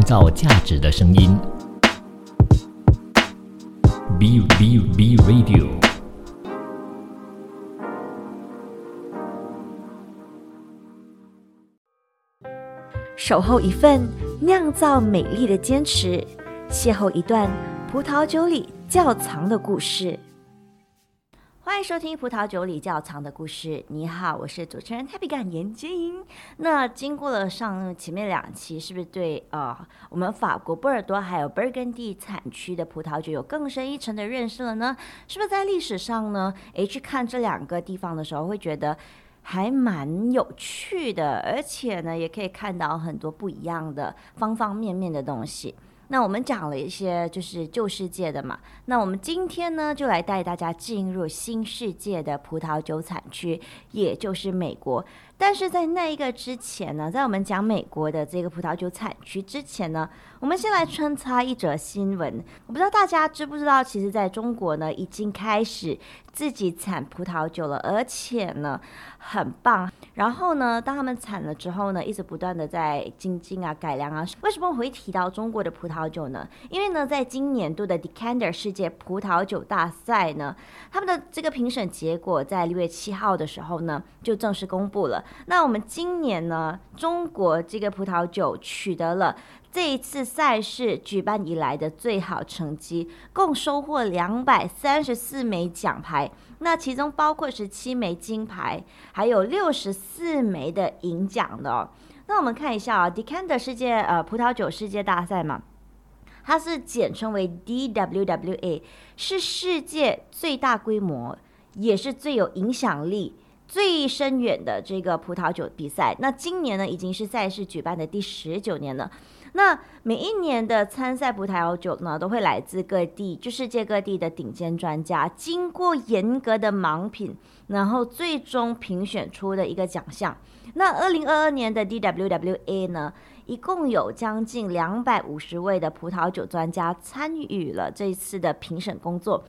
创造价值的声音。B B B Radio。守候一份酿造美丽的坚持，邂逅一段葡萄酒里窖藏的故事。收听《葡萄酒里窖藏的故事》。你好，我是主持人 Happy 感严晶。那经过了上前面两期，是不是对呃我们法国波尔多还有 Burgundy 产区的葡萄酒有更深一层的认识了呢？是不是在历史上呢？诶，去看这两个地方的时候，会觉得还蛮有趣的，而且呢，也可以看到很多不一样的方方面面的东西。那我们讲了一些就是旧世界的嘛，那我们今天呢就来带大家进入新世界的葡萄酒产区，也就是美国。但是在那一个之前呢，在我们讲美国的这个葡萄酒产区之前呢，我们先来穿插一则新闻。我不知道大家知不知道，其实在中国呢已经开始自己产葡萄酒了，而且呢很棒。然后呢，当他们产了之后呢，一直不断的在精进啊、改良啊。为什么我会提到中国的葡萄萄酒呢？因为呢，在今年度的 Decanter 世界葡萄酒大赛呢，他们的这个评审结果在六月七号的时候呢就正式公布了。那我们今年呢，中国这个葡萄酒取得了这一次赛事举办以来的最好成绩，共收获两百三十四枚奖牌。那其中包括十七枚金牌，还有六十四枚的银奖的。哦那我们看一下啊，Decanter 世界呃葡萄酒世界大赛嘛，它是简称为 DWWA，是世界最大规模，也是最有影响力。最深远的这个葡萄酒比赛，那今年呢已经是赛事举办的第十九年了。那每一年的参赛葡萄酒呢，都会来自各地，就世界各地的顶尖专家，经过严格的盲品，然后最终评选出的一个奖项。那二零二二年的 DWWA 呢，一共有将近两百五十位的葡萄酒专家参与了这次的评审工作。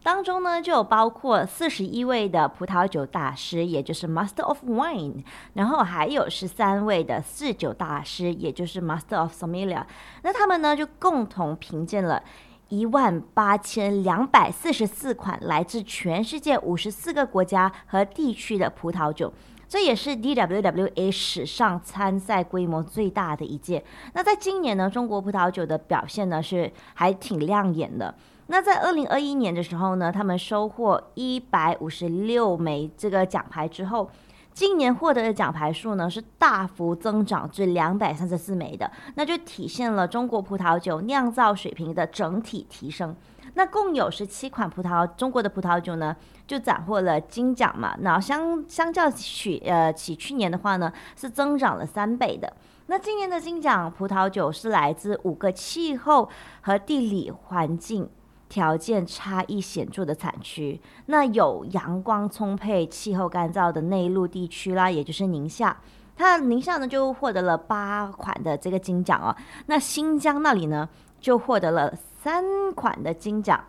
当中呢，就有包括四十一位的葡萄酒大师，也就是 Master of Wine，然后还有十三位的四酒大师，也就是 Master of Sommelier。那他们呢，就共同评鉴了一万八千两百四十四款来自全世界五十四个国家和地区的葡萄酒，这也是 DWWA 史上参赛规模最大的一届。那在今年呢，中国葡萄酒的表现呢，是还挺亮眼的。那在二零二一年的时候呢，他们收获一百五十六枚这个奖牌之后，今年获得的奖牌数呢是大幅增长至两百三十四枚的，那就体现了中国葡萄酒酿造水平的整体提升。那共有十七款葡萄，中国的葡萄酒呢就斩获了金奖嘛。那相相较起呃起去年的话呢，是增长了三倍的。那今年的金奖葡萄酒是来自五个气候和地理环境。条件差异显著的产区，那有阳光充沛、气候干燥的内陆地区啦，也就是宁夏。它宁夏呢就获得了八款的这个金奖哦。那新疆那里呢就获得了三款的金奖。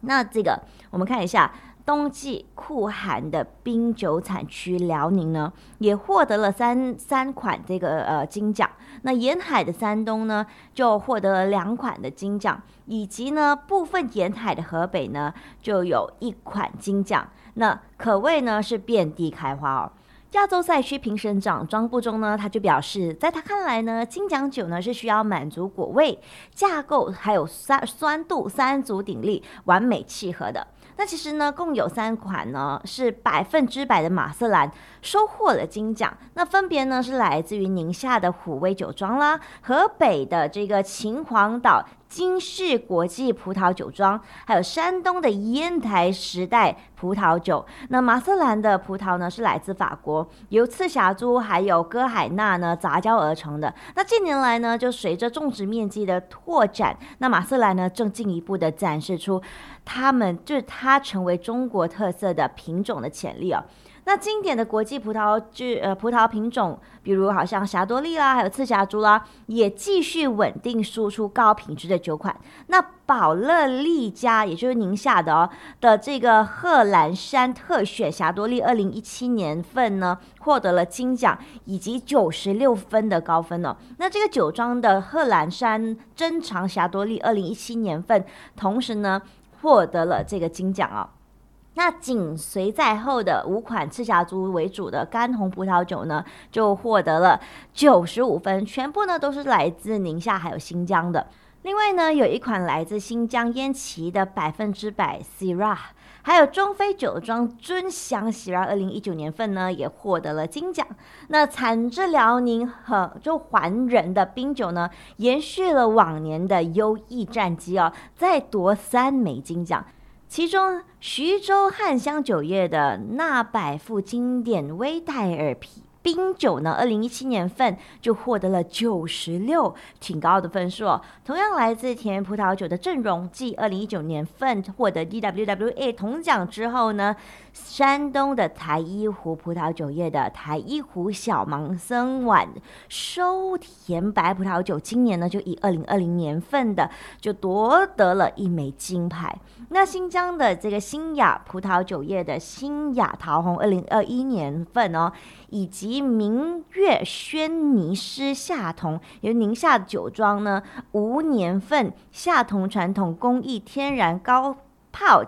那这个我们看一下。冬季酷寒的冰酒产区辽宁呢，也获得了三三款这个呃金奖。那沿海的山东呢，就获得了两款的金奖，以及呢部分沿海的河北呢，就有一款金奖。那可谓呢是遍地开花哦。亚洲赛区评审长庄布中呢，他就表示，在他看来呢，金奖酒呢是需要满足果味、架构还有酸酸度三足鼎立，完美契合的。那其实呢，共有三款呢是百分之百的马瑟兰收获了金奖。那分别呢是来自于宁夏的虎威酒庄啦，河北的这个秦皇岛金世国际葡萄酒庄，还有山东的烟台时代葡萄酒。那马瑟兰的葡萄呢是来自法国，由赤霞珠还有歌海娜呢杂交而成的。那近年来呢，就随着种植面积的拓展，那马瑟兰呢正进一步的展示出。他们就是它成为中国特色的品种的潜力哦。那经典的国际葡萄制呃葡萄品种，比如好像霞多丽啦，还有赤霞珠啦，也继续稳定输出高品质的酒款。那宝乐利家，也就是宁夏的哦的这个贺兰山特选霞多丽，二零一七年份呢获得了金奖以及九十六分的高分哦。那这个酒庄的贺兰山珍藏霞多丽，二零一七年份，同时呢获得了这个金奖哦。那紧随在后的五款赤霞珠为主的干红葡萄酒呢，就获得了九十五分，全部呢都是来自宁夏还有新疆的。另外呢，有一款来自新疆烟岐的百分之百 Syrah，还有中非酒庄尊享 Syrah，二零一九年份呢也获得了金奖。那产自辽宁和就桓仁的冰酒呢，延续了往年的优异战绩哦，再夺三枚金奖。其中，徐州汉香酒业的那百富经典威戴尔啤冰酒呢，二零一七年份就获得了九十六，挺高的分数。同样来自田园葡萄酒的阵容，继二零一九年份获得 DWWA 铜奖之后呢，山东的台一湖葡萄酒业的台一湖小芒森碗收甜白葡萄酒，今年呢就以二零二零年份的就夺得了一枚金牌。那新疆的这个新雅葡萄酒业的新雅桃红，二零二一年份哦，以及明月轩尼诗夏桐，由宁夏酒庄呢无年份夏桐传统工艺天然高泡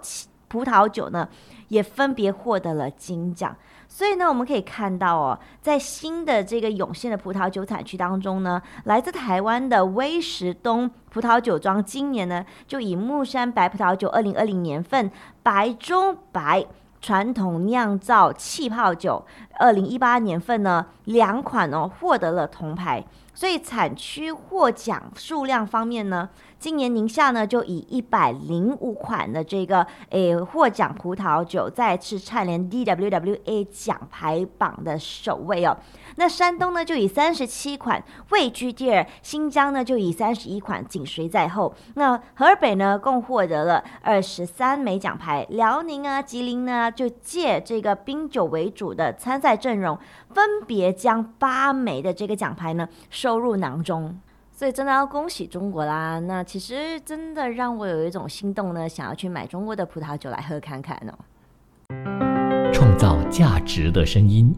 葡萄酒呢，也分别获得了金奖。所以呢，我们可以看到哦，在新的这个涌现的葡萄酒产区当中呢，来自台湾的威石东葡萄酒庄今年呢，就以木山白葡萄酒二零二零年份白中白传统酿造气泡酒二零一八年份呢两款哦获得了铜牌。所以产区获奖数量方面呢，今年宁夏呢就以一百零五款的这个诶获奖葡萄酒再次蝉联 DWWA 奖牌榜的首位哦。那山东呢就以三十七款位居第二，新疆呢就以三十一款紧随在后。那河北呢共获得了二十三枚奖牌，辽宁啊、吉林呢就借这个冰酒为主的参赛阵容，分别将八枚的这个奖牌呢收入囊中。所以真的要恭喜中国啦！那其实真的让我有一种心动呢，想要去买中国的葡萄酒来喝看看哦。创造价值的声音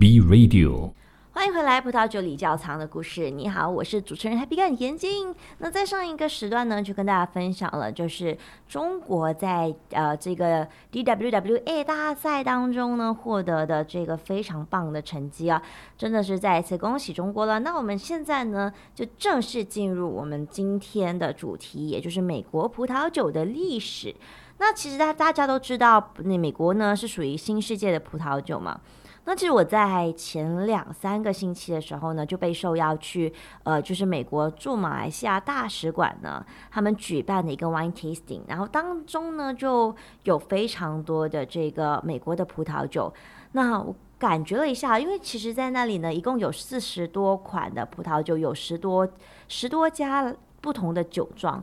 ，B Radio。欢迎回来，葡萄酒里窖藏的故事。你好，我是主持人 Happy 干眼睛。那在上一个时段呢，就跟大家分享了，就是中国在呃这个 DWWA 大赛当中呢获得的这个非常棒的成绩啊，真的是再一次恭喜中国了。那我们现在呢，就正式进入我们今天的主题，也就是美国葡萄酒的历史。那其实大大家都知道，那美国呢是属于新世界的葡萄酒嘛。那其实我在前两三个星期的时候呢，就被受邀去，呃，就是美国驻马来西亚大使馆呢，他们举办的一个 wine tasting，然后当中呢就有非常多的这个美国的葡萄酒。那我感觉了一下，因为其实在那里呢，一共有四十多款的葡萄酒，有十多十多家不同的酒庄。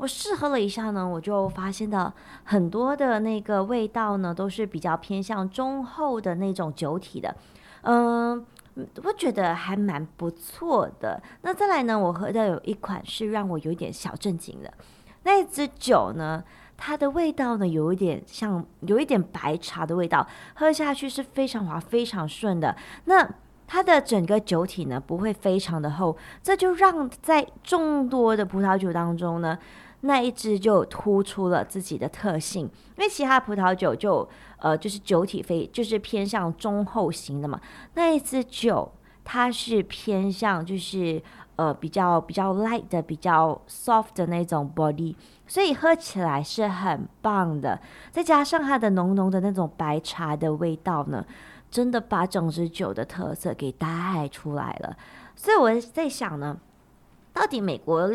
我试喝了一下呢，我就发现到很多的那个味道呢，都是比较偏向中厚的那种酒体的，嗯，我觉得还蛮不错的。那再来呢，我喝的有一款是让我有一点小震惊的，那一支酒呢，它的味道呢，有一点像有一点白茶的味道，喝下去是非常滑、非常顺的。那它的整个酒体呢，不会非常的厚，这就让在众多的葡萄酒当中呢。那一支就突出了自己的特性，因为其他葡萄酒就呃就是酒体非就是偏向中厚型的嘛，那一支酒它是偏向就是呃比较比较 light 的比较 soft 的那种 body，所以喝起来是很棒的，再加上它的浓浓的那种白茶的味道呢，真的把整支酒的特色给带出来了。所以我在想呢，到底美国。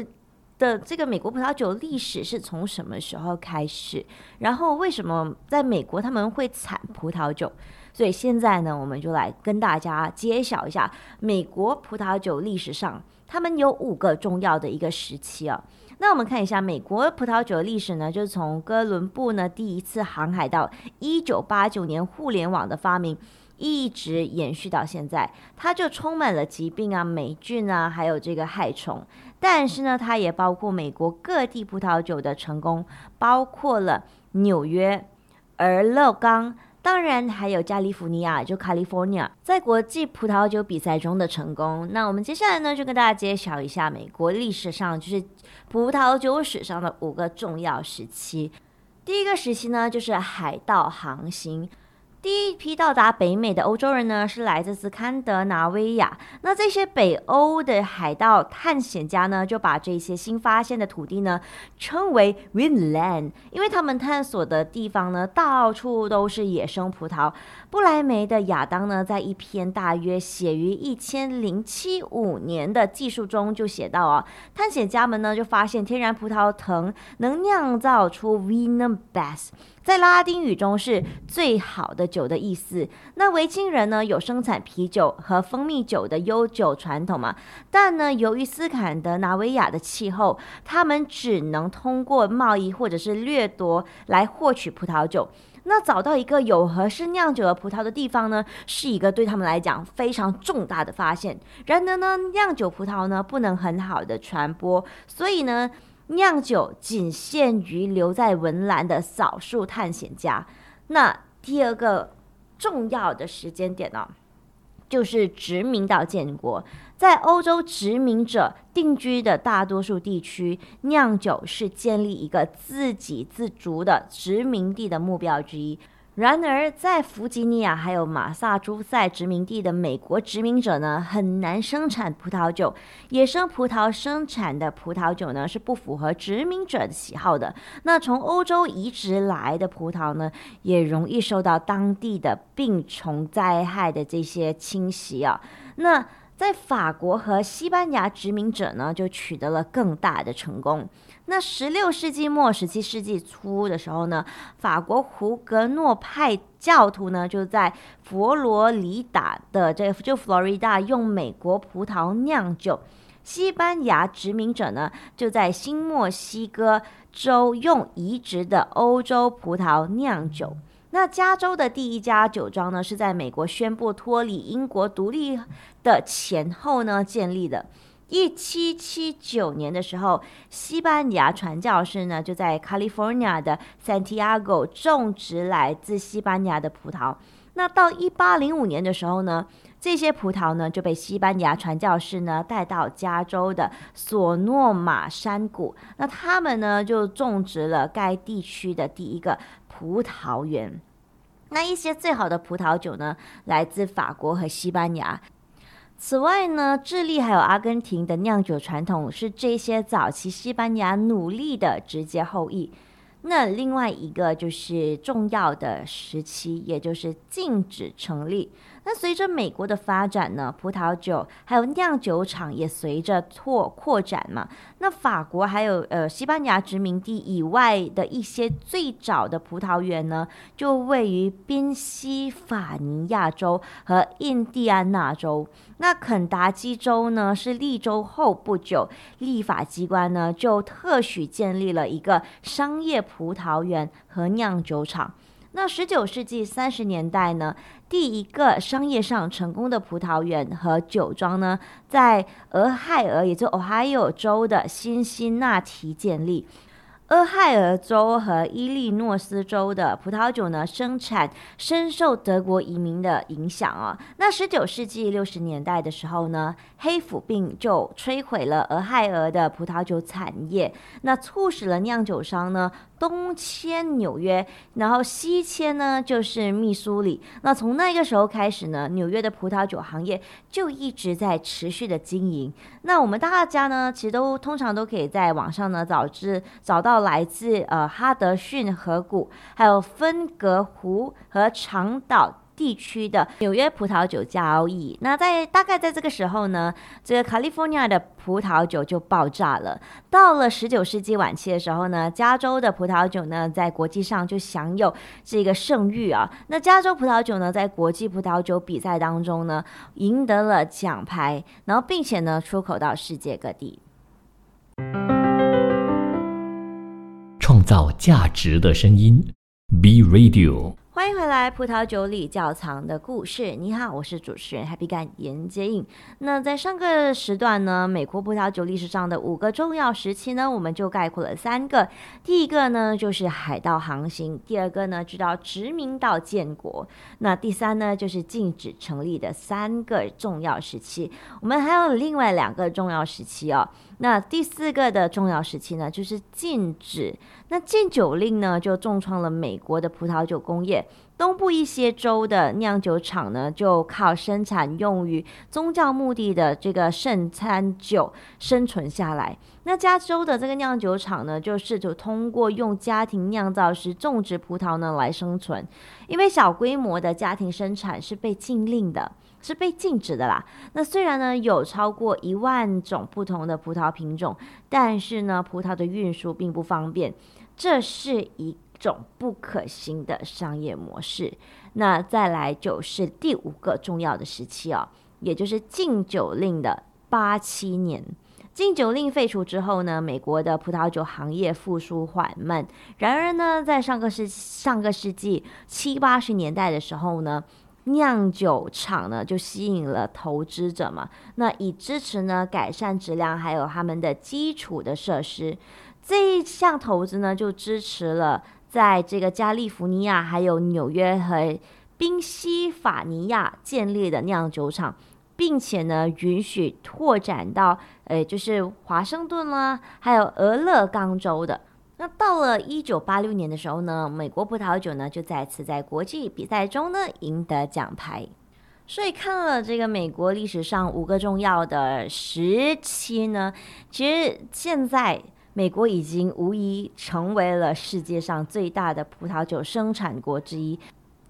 的这个美国葡萄酒历史是从什么时候开始？然后为什么在美国他们会产葡萄酒？所以现在呢，我们就来跟大家揭晓一下美国葡萄酒历史上，他们有五个重要的一个时期啊。那我们看一下美国葡萄酒的历史呢，就是从哥伦布呢第一次航海到一九八九年互联网的发明。一直延续到现在，它就充满了疾病啊、霉菌啊，还有这个害虫。但是呢，它也包括美国各地葡萄酒的成功，包括了纽约、而勒冈，当然还有加利福尼亚，就 California，在国际葡萄酒比赛中的成功。那我们接下来呢，就跟大家揭晓一下美国历史上就是葡萄酒史上的五个重要时期。第一个时期呢，就是海盗航行。第一批到达北美的欧洲人呢，是来自斯堪的纳维亚。那这些北欧的海盗探险家呢，就把这些新发现的土地呢，称为 Winland，因为他们探索的地方呢，到处都是野生葡萄。不来梅的亚当呢，在一篇大约写于一千零七五年的技术中就写到啊，探险家们呢，就发现天然葡萄藤能酿造出 Vino Best。在拉丁语中是最好的酒的意思。那维京人呢有生产啤酒和蜂蜜酒的悠久传统嘛？但呢，由于斯坎德纳维亚的气候，他们只能通过贸易或者是掠夺来获取葡萄酒。那找到一个有合适酿酒的葡萄的地方呢，是一个对他们来讲非常重大的发现。然而呢，酿酒葡萄呢不能很好的传播，所以呢。酿酒仅限于留在文兰的少数探险家。那第二个重要的时间点呢，就是殖民到建国，在欧洲殖民者定居的大多数地区，酿酒是建立一个自给自足的殖民地的目标之一。然而，在弗吉尼亚还有马萨诸塞殖民地的美国殖民者呢，很难生产葡萄酒。野生葡萄生产的葡萄酒呢，是不符合殖民者的喜好的。那从欧洲移植来的葡萄呢，也容易受到当地的病虫灾害的这些侵袭啊。那在法国和西班牙殖民者呢，就取得了更大的成功。那十六世纪末、十七世纪初的时候呢，法国胡格诺派教徒呢就在佛罗里达的这就佛罗里达用美国葡萄酿酒，西班牙殖民者呢就在新墨西哥州用移植的欧洲葡萄酿酒。那加州的第一家酒庄呢是在美国宣布脱离英国独立的前后呢建立的。一七七九年的时候，西班牙传教士呢就在 California 的 Santiago 种植来自西班牙的葡萄。那到一八零五年的时候呢，这些葡萄呢就被西班牙传教士呢带到加州的索诺马山谷。那他们呢就种植了该地区的第一个葡萄园。那一些最好的葡萄酒呢，来自法国和西班牙。此外呢，智利还有阿根廷的酿酒传统是这些早期西班牙努力的直接后裔。那另外一个就是重要的时期，也就是禁止成立。那随着美国的发展呢，葡萄酒还有酿酒厂也随着拓扩展嘛。那法国还有呃西班牙殖民地以外的一些最早的葡萄园呢，就位于宾夕法尼亚州和印第安纳州。那肯达基州呢是立州后不久，立法机关呢就特许建立了一个商业葡萄园和酿酒厂。那十九世纪三十年代呢，第一个商业上成功的葡萄园和酒庄呢，在俄亥俄，也就 Ohio 州的辛辛那提建立。俄亥俄州和伊利诺斯州的葡萄酒呢，生产深受德国移民的影响啊。那十九世纪六十年代的时候呢，黑腐病就摧毁了俄亥俄的葡萄酒产业，那促使了酿酒商呢。东迁纽约，然后西迁呢就是密苏里。那从那个时候开始呢，纽约的葡萄酒行业就一直在持续的经营。那我们大家呢，其实都通常都可以在网上呢找知找到来自呃哈德逊河谷，还有芬格湖和长岛地区的纽约葡萄酒交易。那在大概在这个时候呢，这个 California 的葡萄酒就爆炸了。到了十九世纪晚期的时候呢，加州的葡萄酒呢在国际上就享有这个盛誉啊。那加州葡萄酒呢在国际葡萄酒比赛当中呢赢得了奖牌，然后并且呢出口到世界各地。创造价值的声音，B Radio。欢迎回来，葡萄酒里窖藏的故事。你好，我是主持人 Happy 干严接应。那在上个时段呢，美国葡萄酒历史上的五个重要时期呢，我们就概括了三个。第一个呢，就是海盗航行；第二个呢，直到殖民到建国；那第三呢，就是禁止成立的三个重要时期。我们还有另外两个重要时期哦。那第四个的重要时期呢，就是禁止。那禁酒令呢，就重创了美国的葡萄酒工业。东部一些州的酿酒厂呢，就靠生产用于宗教目的的这个圣餐酒生存下来。那加州的这个酿酒厂呢，就试图通过用家庭酿造时种植葡萄呢来生存，因为小规模的家庭生产是被禁令的。是被禁止的啦。那虽然呢有超过一万种不同的葡萄品种，但是呢葡萄的运输并不方便，这是一种不可行的商业模式。那再来就是第五个重要的时期哦，也就是禁酒令的八七年。禁酒令废除之后呢，美国的葡萄酒行业复苏缓慢。然而呢，在上个世上个世纪七八十年代的时候呢。酿酒厂呢，就吸引了投资者嘛，那以支持呢改善质量，还有他们的基础的设施。这一项投资呢，就支持了在这个加利福尼亚、还有纽约和宾夕法尼亚建立的酿酒厂，并且呢，允许拓展到，呃，就是华盛顿啦，还有俄勒冈州的。那到了一九八六年的时候呢，美国葡萄酒呢就再次在国际比赛中呢赢得奖牌。所以看了这个美国历史上五个重要的时期呢，其实现在美国已经无疑成为了世界上最大的葡萄酒生产国之一。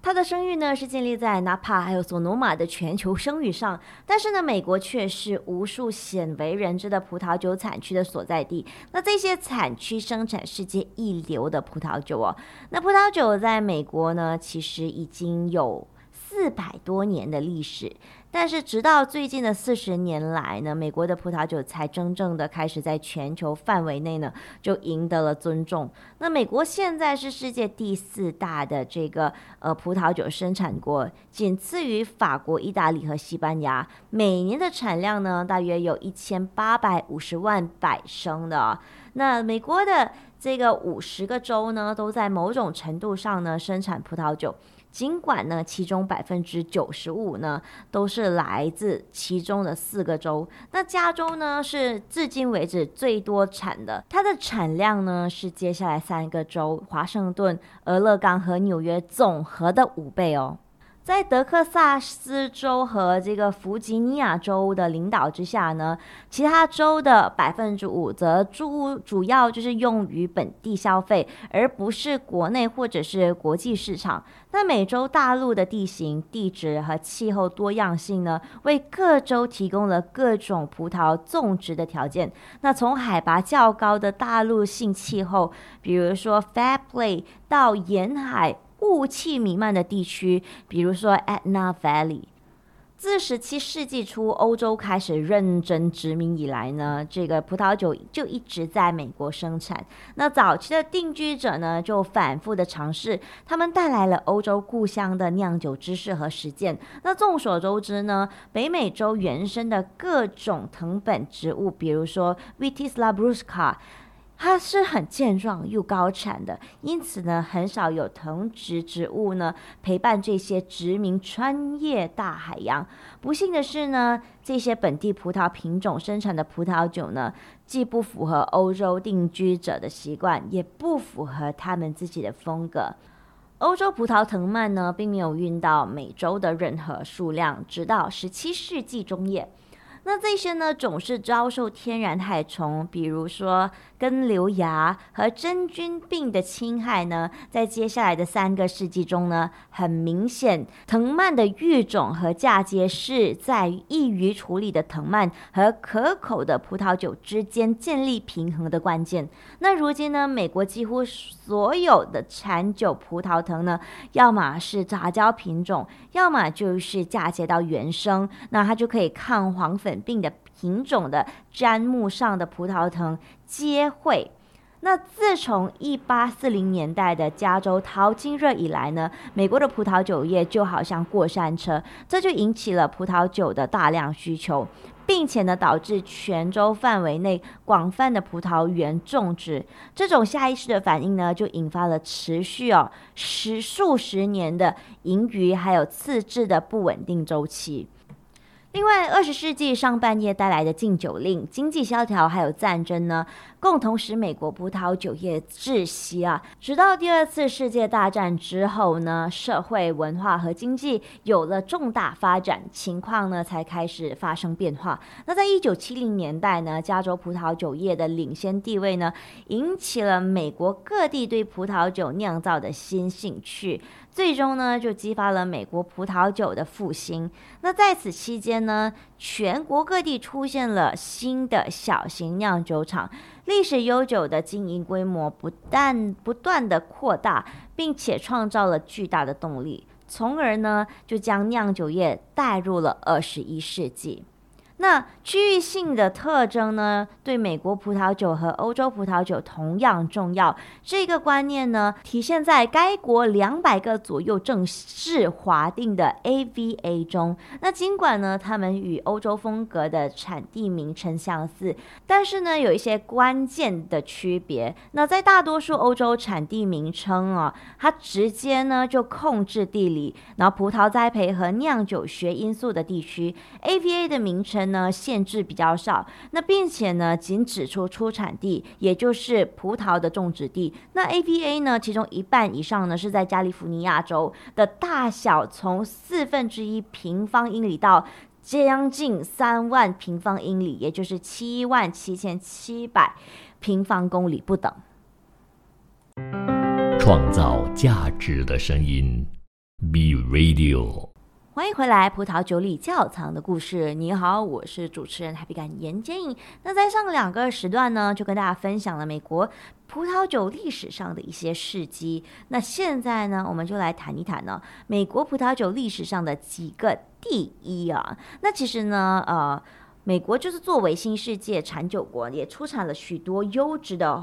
它的声誉呢是建立在纳帕还有索诺马的全球声誉上，但是呢，美国却是无数鲜为人知的葡萄酒产区的所在地。那这些产区生产世界一流的葡萄酒哦。那葡萄酒在美国呢，其实已经有四百多年的历史。但是，直到最近的四十年来呢，美国的葡萄酒才真正的开始在全球范围内呢，就赢得了尊重。那美国现在是世界第四大的这个呃葡萄酒生产国，仅次于法国、意大利和西班牙。每年的产量呢，大约有一千八百五十万百升的。那美国的这个五十个州呢，都在某种程度上呢生产葡萄酒。尽管呢，其中百分之九十五呢都是来自其中的四个州，那加州呢是至今为止最多产的，它的产量呢是接下来三个州——华盛顿、俄勒冈和纽约总和的五倍哦。在德克萨斯州和这个弗吉尼亚州的领导之下呢，其他州的百分之五则主主要就是用于本地消费，而不是国内或者是国际市场。那美洲大陆的地形、地质和气候多样性呢，为各州提供了各种葡萄种植的条件。那从海拔较高的大陆性气候，比如说 Fat Play，到沿海。雾气弥漫的地区，比如说 Etna Valley。自十七世纪初欧洲开始认真殖民以来呢，这个葡萄酒就一直在美国生产。那早期的定居者呢，就反复的尝试，他们带来了欧洲故乡的酿酒知识和实践。那众所周知呢，北美洲原生的各种藤本植物，比如说 Vitis labrusca。它是很健壮又高产的，因此呢，很少有藤植植物呢陪伴这些殖民穿越大海洋。不幸的是呢，这些本地葡萄品种生产的葡萄酒呢，既不符合欧洲定居者的习惯，也不符合他们自己的风格。欧洲葡萄藤蔓呢，并没有运到美洲的任何数量，直到十七世纪中叶。那这些呢，总是遭受天然害虫，比如说根瘤蚜和真菌病的侵害呢。在接下来的三个世纪中呢，很明显，藤蔓的育种和嫁接是在易于处理的藤蔓和可口的葡萄酒之间建立平衡的关键。那如今呢，美国几乎所有的产酒葡萄藤呢，要么是杂交品种，要么就是嫁接到原生，那它就可以抗黄粉。病的品种的砧木上的葡萄藤皆会。那自从一八四零年代的加州淘金热以来呢，美国的葡萄酒业就好像过山车，这就引起了葡萄酒的大量需求，并且呢，导致全州范围内广泛的葡萄园种植。这种下意识的反应呢，就引发了持续哦十数十年的盈余，还有次制的不稳定周期。另外，二十世纪上半叶带来的禁酒令、经济萧条还有战争呢，共同使美国葡萄酒业窒息啊。直到第二次世界大战之后呢，社会文化和经济有了重大发展，情况呢才开始发生变化。那在一九七零年代呢，加州葡萄酒业的领先地位呢，引起了美国各地对葡萄酒酿造的新兴趣。最终呢，就激发了美国葡萄酒的复兴。那在此期间呢，全国各地出现了新的小型酿酒厂，历史悠久的经营规模不但不断的扩大，并且创造了巨大的动力，从而呢，就将酿酒业带入了二十一世纪。那区域性的特征呢，对美国葡萄酒和欧洲葡萄酒同样重要。这个观念呢，体现在该国两百个左右正式划定的 AVA 中。那尽管呢，它们与欧洲风格的产地名称相似，但是呢，有一些关键的区别。那在大多数欧洲产地名称啊，它直接呢就控制地理，然后葡萄栽培和酿酒学因素的地区。AVA 的名称。呢限制比较少，那并且呢仅指出出产地，也就是葡萄的种植地。那 AVA 呢，其中一半以上呢是在加利福尼亚州的大小，从四分之一平方英里到将近三万平方英里，也就是七万七千七百平方公里不等。创造价值的声音，B Radio。欢迎回来，《葡萄酒里窖藏的故事》。你好，我是主持人 Happy 感严坚颖。那在上两个时段呢，就跟大家分享了美国葡萄酒历史上的一些事迹。那现在呢，我们就来谈一谈呢，美国葡萄酒历史上的几个第一啊。那其实呢，呃，美国就是作为新世界产酒国，也出产了许多优质的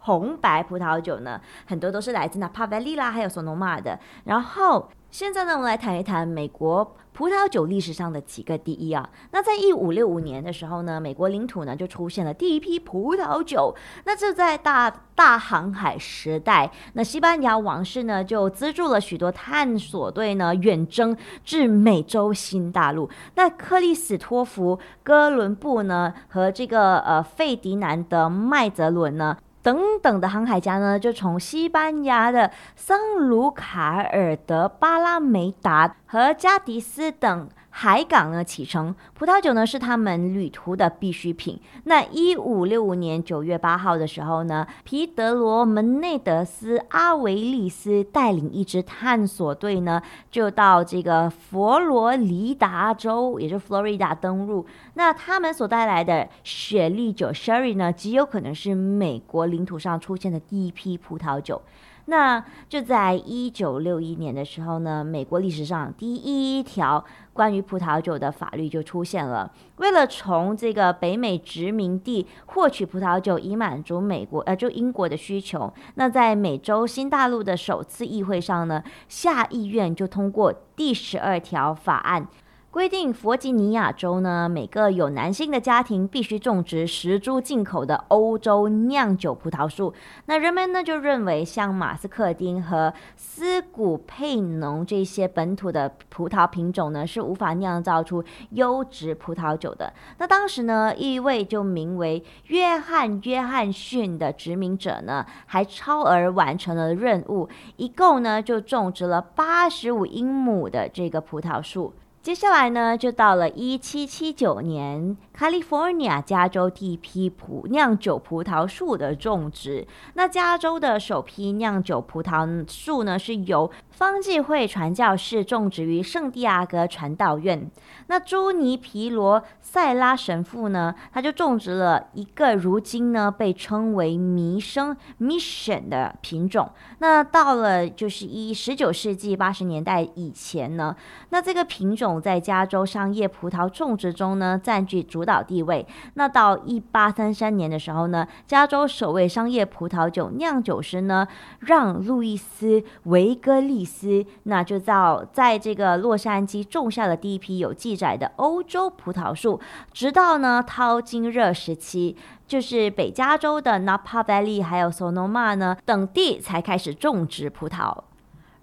红白葡萄酒呢，很多都是来自那帕 Valley 啦，还有索诺玛的。然后。现在呢，我们来谈一谈美国葡萄酒历史上的几个第一啊。那在一五六五年的时候呢，美国领土呢就出现了第一批葡萄酒。那这在大大航海时代，那西班牙王室呢就资助了许多探索队呢远征至美洲新大陆。那克里斯托弗哥伦布呢和这个呃费迪南德麦哲伦呢。等等的航海家呢，就从西班牙的桑卢卡尔德、巴拉梅达和加迪斯等。海港呢启程，葡萄酒呢是他们旅途的必需品。那一五六五年九月八号的时候呢，皮德罗门内德斯阿维利斯带领一支探索队呢，就到这个佛罗里达州，也就是 Florida 登陆。那他们所带来的雪莉酒 Sherry 呢，极有可能是美国领土上出现的第一批葡萄酒。那就在一九六一年的时候呢，美国历史上第一条关于葡萄酒的法律就出现了。为了从这个北美殖民地获取葡萄酒，以满足美国呃就英国的需求，那在美洲新大陆的首次议会上呢，下议院就通过第十二条法案。规定弗吉尼亚州呢，每个有男性的家庭必须种植十株进口的欧洲酿酒葡萄树。那人们呢就认为，像马斯克丁和斯古佩农这些本土的葡萄品种呢，是无法酿造出优质葡萄酒的。那当时呢，一位就名为约翰约翰逊的殖民者呢，还超额完成了任务，一共呢就种植了八十五英亩的这个葡萄树。接下来呢，就到了一七七九年，California 加州第一批葡酿酒葡萄树的种植。那加州的首批酿酒葡萄树呢，是由方济会传教士种植于圣地亚哥传道院。那朱尼皮罗塞拉神父呢，他就种植了一个如今呢被称为弥生 （Mission） 的品种。那到了就是一十九世纪八十年代以前呢，那这个品种在加州商业葡萄种植中呢占据主导地位。那到一八三三年的时候呢，加州首位商业葡萄酒酿酒师呢让路易斯维格利斯，那就造在这个洛杉矶种下了第一批有记载的欧洲葡萄树，直到呢淘金热时期，就是北加州的 Napa Valley 还有 Sonoma 呢等地才开始种植葡萄。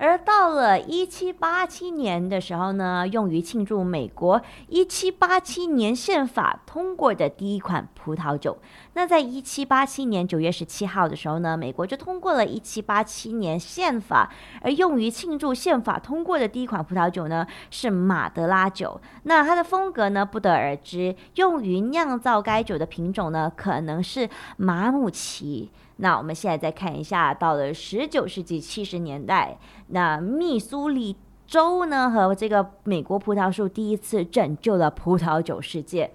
而到了一七八七年的时候呢，用于庆祝美国一七八七年宪法通过的第一款葡萄酒。那在一七八七年九月十七号的时候呢，美国就通过了一七八七年宪法，而用于庆祝宪法通过的第一款葡萄酒呢是马德拉酒。那它的风格呢不得而知，用于酿造该酒的品种呢可能是马姆奇。那我们现在再看一下，到了十九世纪七十年代，那密苏里州呢和这个美国葡萄树第一次拯救了葡萄酒世界。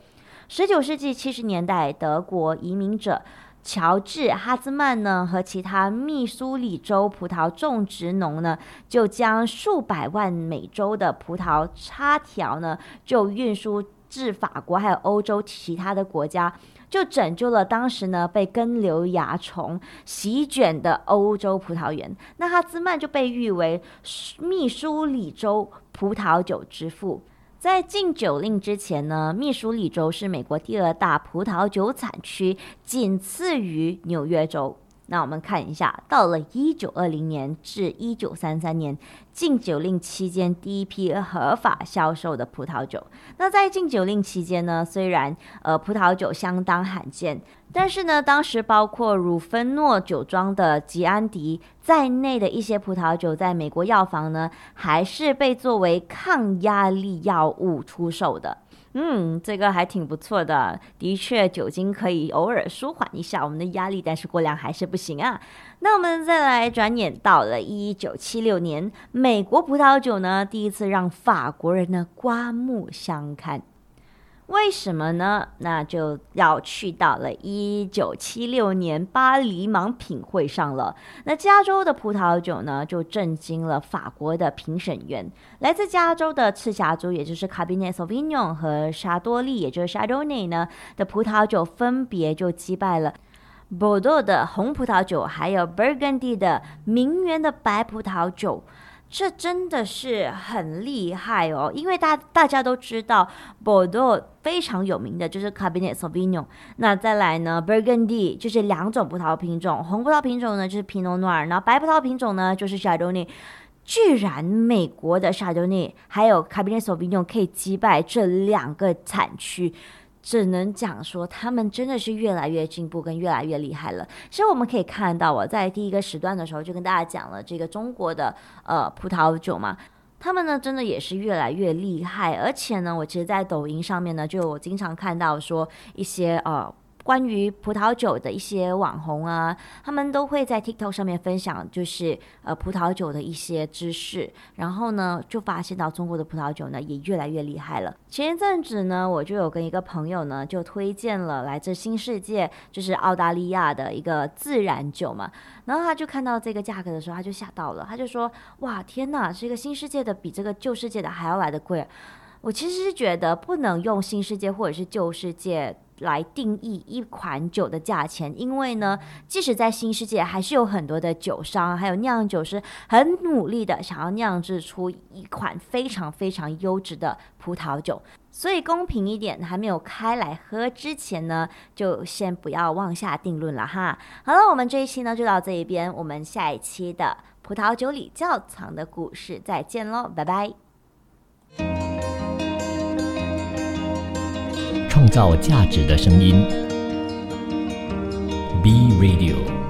十九世纪七十年代，德国移民者乔治哈兹曼呢和其他密苏里州葡萄种植农呢，就将数百万美洲的葡萄插条呢，就运输至法国还有欧洲其他的国家。就拯救了当时呢被根瘤蚜虫席卷的欧洲葡萄园。那哈兹曼就被誉为密苏里州葡萄酒之父。在禁酒令之前呢，密苏里州是美国第二大葡萄酒产区，仅次于纽约州。那我们看一下，到了一九二零年至一九三三年禁酒令期间，第一批合法销售的葡萄酒。那在禁酒令期间呢，虽然呃葡萄酒相当罕见，但是呢，当时包括乳芬诺酒庄的吉安迪在内的一些葡萄酒，在美国药房呢，还是被作为抗压力药物出售的。嗯，这个还挺不错的。的确，酒精可以偶尔舒缓一下我们的压力，但是过量还是不行啊。那我们再来转眼到了一九七六年，美国葡萄酒呢第一次让法国人呢刮目相看。为什么呢？那就要去到了一九七六年巴黎盲品会上了。那加州的葡萄酒呢，就震惊了法国的评审员。来自加州的赤霞珠，也就是 Cabernet Sauvignon 和沙多利，也就是 Chardonnay 呢的葡萄酒，分别就击败了 Bordeaux 的红葡萄酒，还有 Burgundy 的名媛的白葡萄酒。这真的是很厉害哦，因为大大家都知道，Bordeaux 非常有名的就是 Cabernet Sauvignon，那再来呢，Burgundy 就是两种葡萄品种，红葡萄品种呢就是 Pinot Noir，然后白葡萄品种呢就是 Chardonnay。居然美国的 Chardonnay 还有 Cabernet Sauvignon 可以击败这两个产区。只能讲说，他们真的是越来越进步，跟越来越厉害了。其实我们可以看到，我在第一个时段的时候就跟大家讲了这个中国的呃葡萄酒嘛，他们呢真的也是越来越厉害。而且呢，我其实，在抖音上面呢，就我经常看到说一些呃。关于葡萄酒的一些网红啊，他们都会在 TikTok 上面分享，就是呃葡萄酒的一些知识。然后呢，就发现到中国的葡萄酒呢也越来越厉害了。前一阵子呢，我就有跟一个朋友呢就推荐了来自新世界，就是澳大利亚的一个自然酒嘛。然后他就看到这个价格的时候，他就吓到了，他就说：“哇，天哪，这个新世界的比这个旧世界的还要来的贵。”我其实是觉得不能用新世界或者是旧世界。来定义一款酒的价钱，因为呢，即使在新世界，还是有很多的酒商还有酿酒师很努力的想要酿制出一款非常非常优质的葡萄酒。所以公平一点，还没有开来喝之前呢，就先不要妄下定论了哈。好了，我们这一期呢就到这一边，我们下一期的葡萄酒里窖藏的故事再见喽，拜拜。创造价值的声音，B Radio。